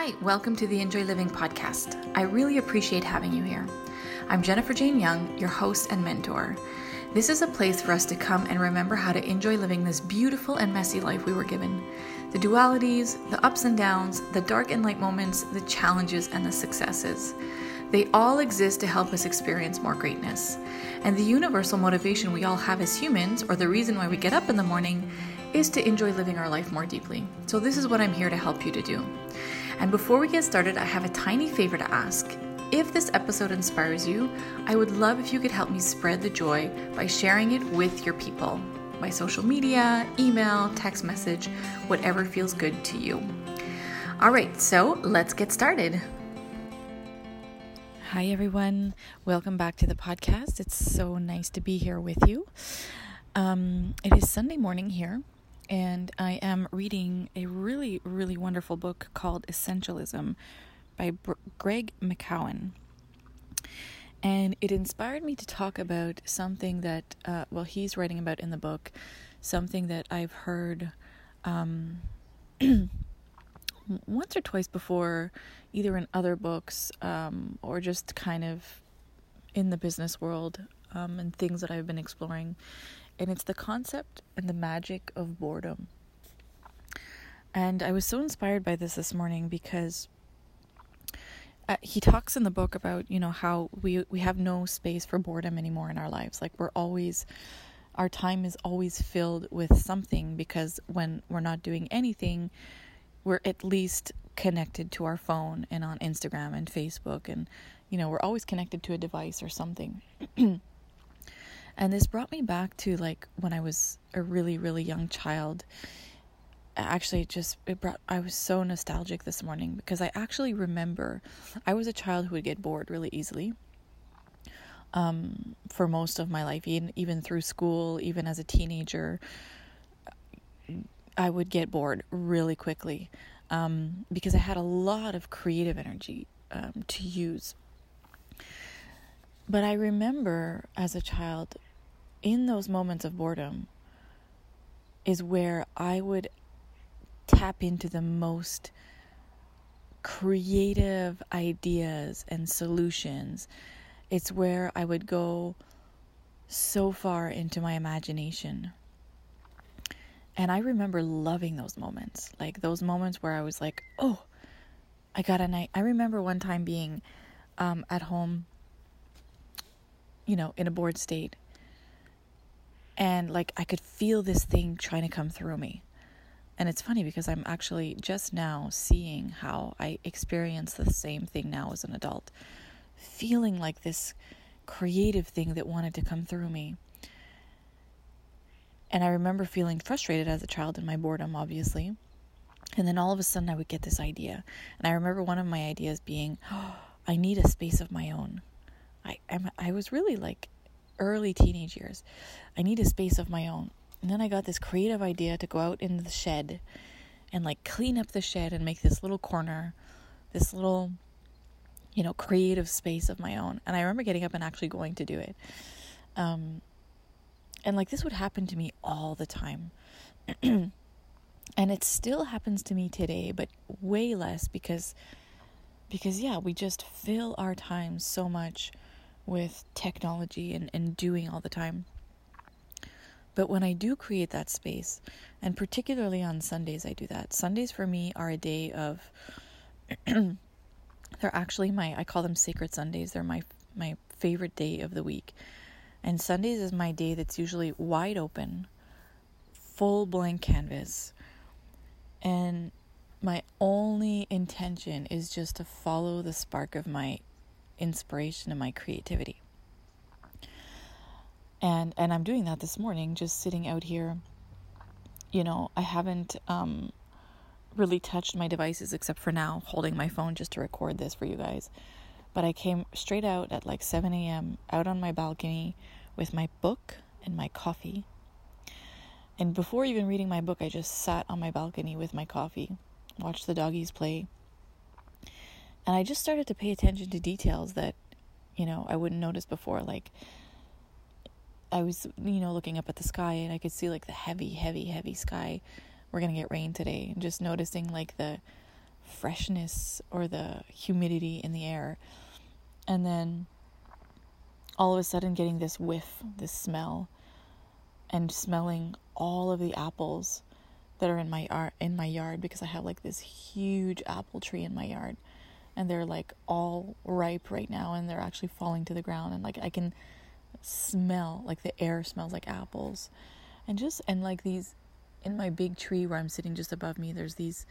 Hi, welcome to the Enjoy Living podcast. I really appreciate having you here. I'm Jennifer Jane Young, your host and mentor. This is a place for us to come and remember how to enjoy living this beautiful and messy life we were given. The dualities, the ups and downs, the dark and light moments, the challenges, and the successes. They all exist to help us experience more greatness. And the universal motivation we all have as humans, or the reason why we get up in the morning, is to enjoy living our life more deeply. So, this is what I'm here to help you to do. And before we get started, I have a tiny favor to ask. If this episode inspires you, I would love if you could help me spread the joy by sharing it with your people by social media, email, text message, whatever feels good to you. All right, so let's get started. Hi, everyone. Welcome back to the podcast. It's so nice to be here with you. Um, it is Sunday morning here, and I am reading a really, really wonderful book called Essentialism by Br- Greg McKeown. And it inspired me to talk about something that, uh, well, he's writing about in the book, something that I've heard um, once or twice before, either in other books um, or just kind of in the business world um, and things that I've been exploring and it's the concept and the magic of boredom. And I was so inspired by this this morning because uh, he talks in the book about you know how we we have no space for boredom anymore in our lives. Like we're always our time is always filled with something because when we're not doing anything, we're at least connected to our phone and on Instagram and Facebook and you know we're always connected to a device or something. And this brought me back to like when I was a really, really young child. Actually, just it brought, I was so nostalgic this morning because I actually remember I was a child who would get bored really easily. Um, for most of my life, even, even through school, even as a teenager, I would get bored really quickly um, because I had a lot of creative energy um, to use. But I remember as a child in those moments of boredom is where I would tap into the most creative ideas and solutions. It's where I would go so far into my imagination. And I remember loving those moments. Like those moments where I was like, oh, I got a night. I remember one time being um, at home, you know, in a bored state and like I could feel this thing trying to come through me. And it's funny because I'm actually just now seeing how I experience the same thing now as an adult, feeling like this creative thing that wanted to come through me. And I remember feeling frustrated as a child in my boredom, obviously. And then all of a sudden, I would get this idea. And I remember one of my ideas being, oh, I need a space of my own. I, I'm, I was really like early teenage years. I need a space of my own. And then I got this creative idea to go out in the shed and like clean up the shed and make this little corner, this little, you know, creative space of my own. And I remember getting up and actually going to do it. Um, and like this would happen to me all the time. and it still happens to me today, but way less because because yeah, we just fill our time so much with technology and, and doing all the time. But when I do create that space, and particularly on Sundays, I do that. Sundays for me are a day of, they're actually my, I call them sacred Sundays. They're my, my favorite day of the week. And Sundays is my day that's usually wide open, full blank canvas. And my only intention is just to follow the spark of my inspiration and my creativity. And and I'm doing that this morning, just sitting out here. You know, I haven't um, really touched my devices except for now, holding my phone just to record this for you guys. But I came straight out at like 7 a.m. out on my balcony with my book and my coffee. And before even reading my book, I just sat on my balcony with my coffee, watched the doggies play, and I just started to pay attention to details that, you know, I wouldn't notice before. Like, I was, you know, looking up at the sky and I could see like the heavy, heavy, heavy sky. We're going to get rain today. And just noticing like the freshness or the humidity in the air. And then all of a sudden getting this whiff, this smell, and smelling all of the apples that are in my ar- in my yard because I have like this huge apple tree in my yard and they're like all ripe right now and they're actually falling to the ground and like I can smell like the air smells like apples. And just and like these in my big tree where I'm sitting just above me there's these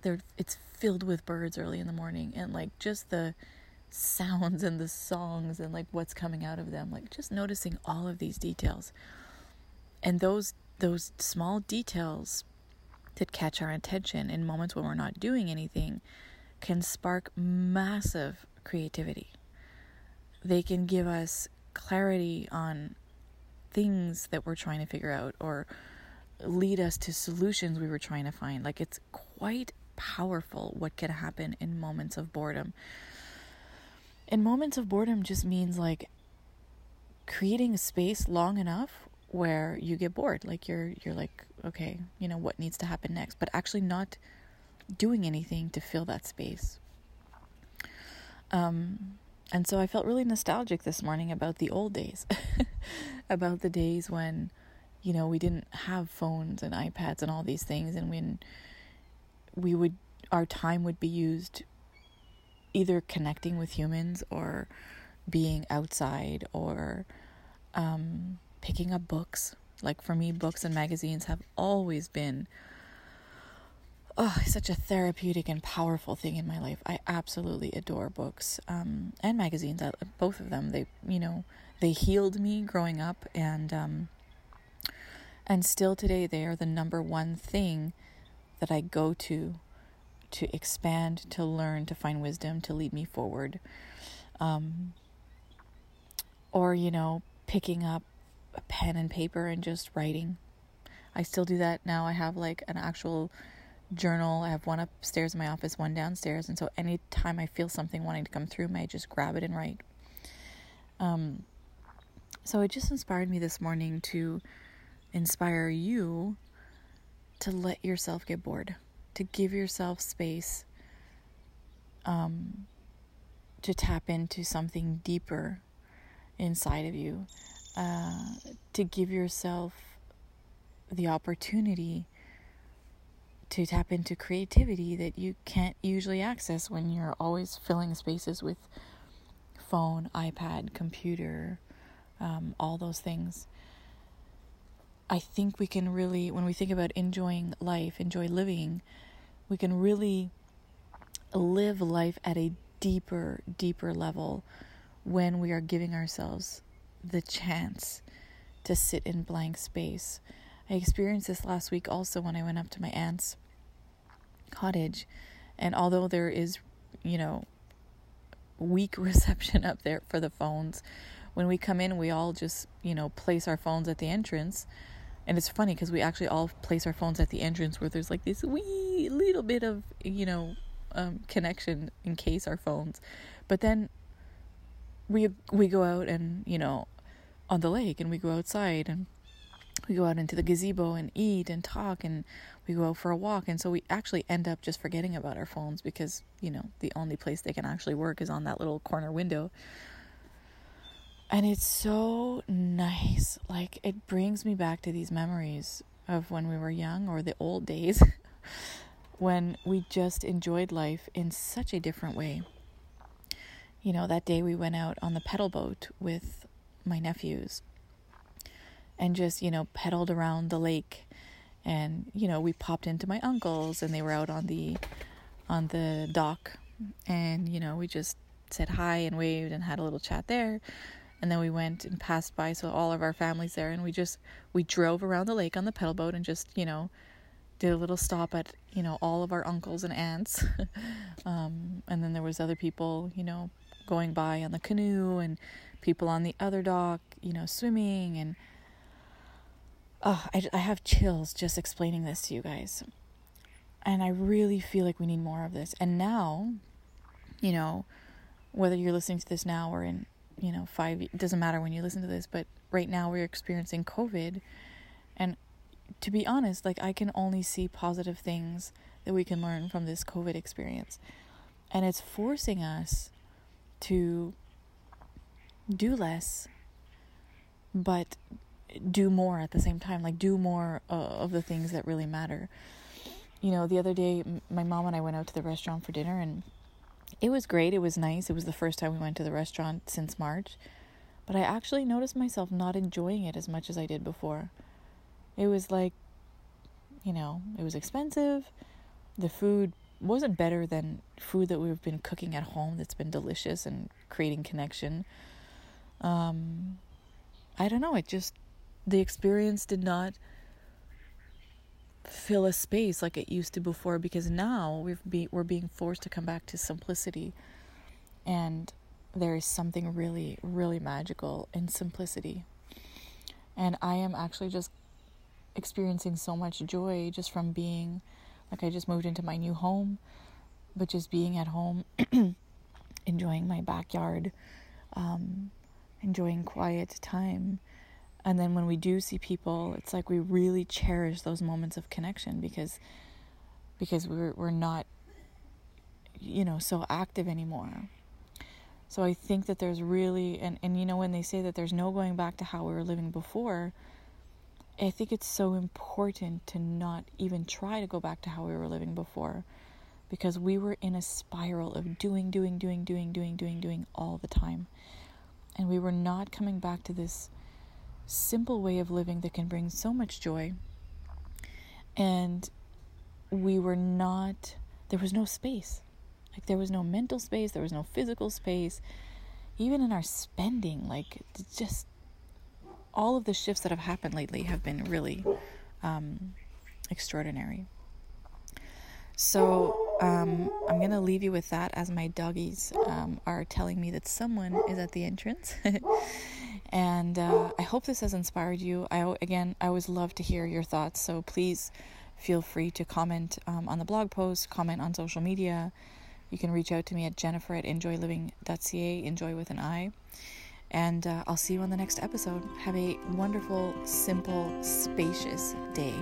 there it's filled with birds early in the morning and like just the sounds and the songs and like what's coming out of them like just noticing all of these details. And those those small details that catch our attention in moments when we're not doing anything can spark massive creativity. They can give us clarity on things that we're trying to figure out or lead us to solutions we were trying to find. Like it's quite powerful what can happen in moments of boredom. In moments of boredom just means like creating a space long enough where you get bored like you're you're like okay you know what needs to happen next but actually not doing anything to fill that space um and so i felt really nostalgic this morning about the old days about the days when you know we didn't have phones and ipads and all these things and when we would our time would be used either connecting with humans or being outside or um picking up books. Like for me, books and magazines have always been oh, such a therapeutic and powerful thing in my life. I absolutely adore books um, and magazines. I, both of them, they you know, they healed me growing up, and um, and still today they are the number one thing that I go to to expand, to learn, to find wisdom, to lead me forward. Um, or you know, picking up a pen and paper and just writing. I still do that now. I have like an actual journal. I have one upstairs in my office, one downstairs, and so anytime I feel something wanting to come through I just grab it and write. Um, so it just inspired me this morning to inspire you to let yourself get bored, to give yourself space, um, to tap into something deeper inside of you, uh, to give yourself the opportunity to tap into creativity that you can't usually access when you're always filling spaces with phone, iPad, computer, um, all those things. I think we can really, when we think about enjoying life, enjoy living, we can really live life at a deeper, deeper level when we are giving ourselves the chance to sit in blank space. I experienced this last week also when I went up to my aunt's cottage. And although there is, you know, weak reception up there for the phones, when we come in, we all just, you know, place our phones at the entrance. And it's funny because we actually all place our phones at the entrance where there's like this wee little bit of, you know, um, connection in case our phones. But then we we go out and you know on the lake and we go outside and we go out into the gazebo and eat and talk and we go out for a walk. And so we actually end up just forgetting about our phones because you know the only place they can actually work is on that little corner window. And it's so nice. Like it brings me back to these memories of when we were young or the old days when we just enjoyed life in such a different way. You know, that day we went out on the pedal boat with my nephews and just, you know, pedaled around the lake. And, you know, we popped into my uncle's and they were out on the on the dock. And, you know, we just said hi and waved and had a little chat there. And then we went and passed by so all of our families there. And we just we drove around the lake on the pedal boat and just, you know, did a little stop at you know all of our uncles and aunts. Um, and then there was other people you know going by on the canoe and people on the other dock, you know, swimming and oh, I, I have chills just explaining this to you guys. And I really feel like we need more of this. And now, you know, whether you're listening to this now or in, you know, five, it doesn't matter when you listen to this, but right now we're experiencing COVID. And to be honest, like I can only see positive things that we can learn from this COVID experience. And it's forcing us to do less, but do more at the same time. Like, do more uh, of the things that really matter. You know, the other day, my mom and I went out to the restaurant for dinner, and it was great. It was nice. It was the first time we went to the restaurant since March. But I actually noticed myself not enjoying it as much as I did before. It was like, you know, it was expensive. The food wasn't better than food that we've been cooking at home that's been delicious and creating connection. Um, I don't know, it just, the experience did not fill a space like it used to before because now we've be, we're being forced to come back to simplicity and there is something really really magical in simplicity and i am actually just experiencing so much joy just from being like I just moved into my new home, but just being at home, enjoying my backyard, um, enjoying quiet time. And then when we do see people, it's like we really cherish those moments of connection because because we're we're not you know so active anymore. So I think that there's really and and you know when they say that there's no going back to how we were living before, I think it's so important to not even try to go back to how we were living before because we were in a spiral of doing, doing, doing, doing, doing, doing, doing all the time. And we were not coming back to this simple way of living that can bring so much joy. And we were not, there was no space. Like there was no mental space, there was no physical space. Even in our spending, like just all of the shifts that have happened lately have been really um, extraordinary. So um, I'm going to leave you with that as my doggies um, are telling me that someone is at the entrance. and uh, I hope this has inspired you. I again, I always love to hear your thoughts. So please feel free to comment um, on the blog post, comment on social media. You can reach out to me at jennifer at enjoyliving.ca, enjoy with an I. And uh, I'll see you on the next episode. Have a wonderful, simple, spacious day.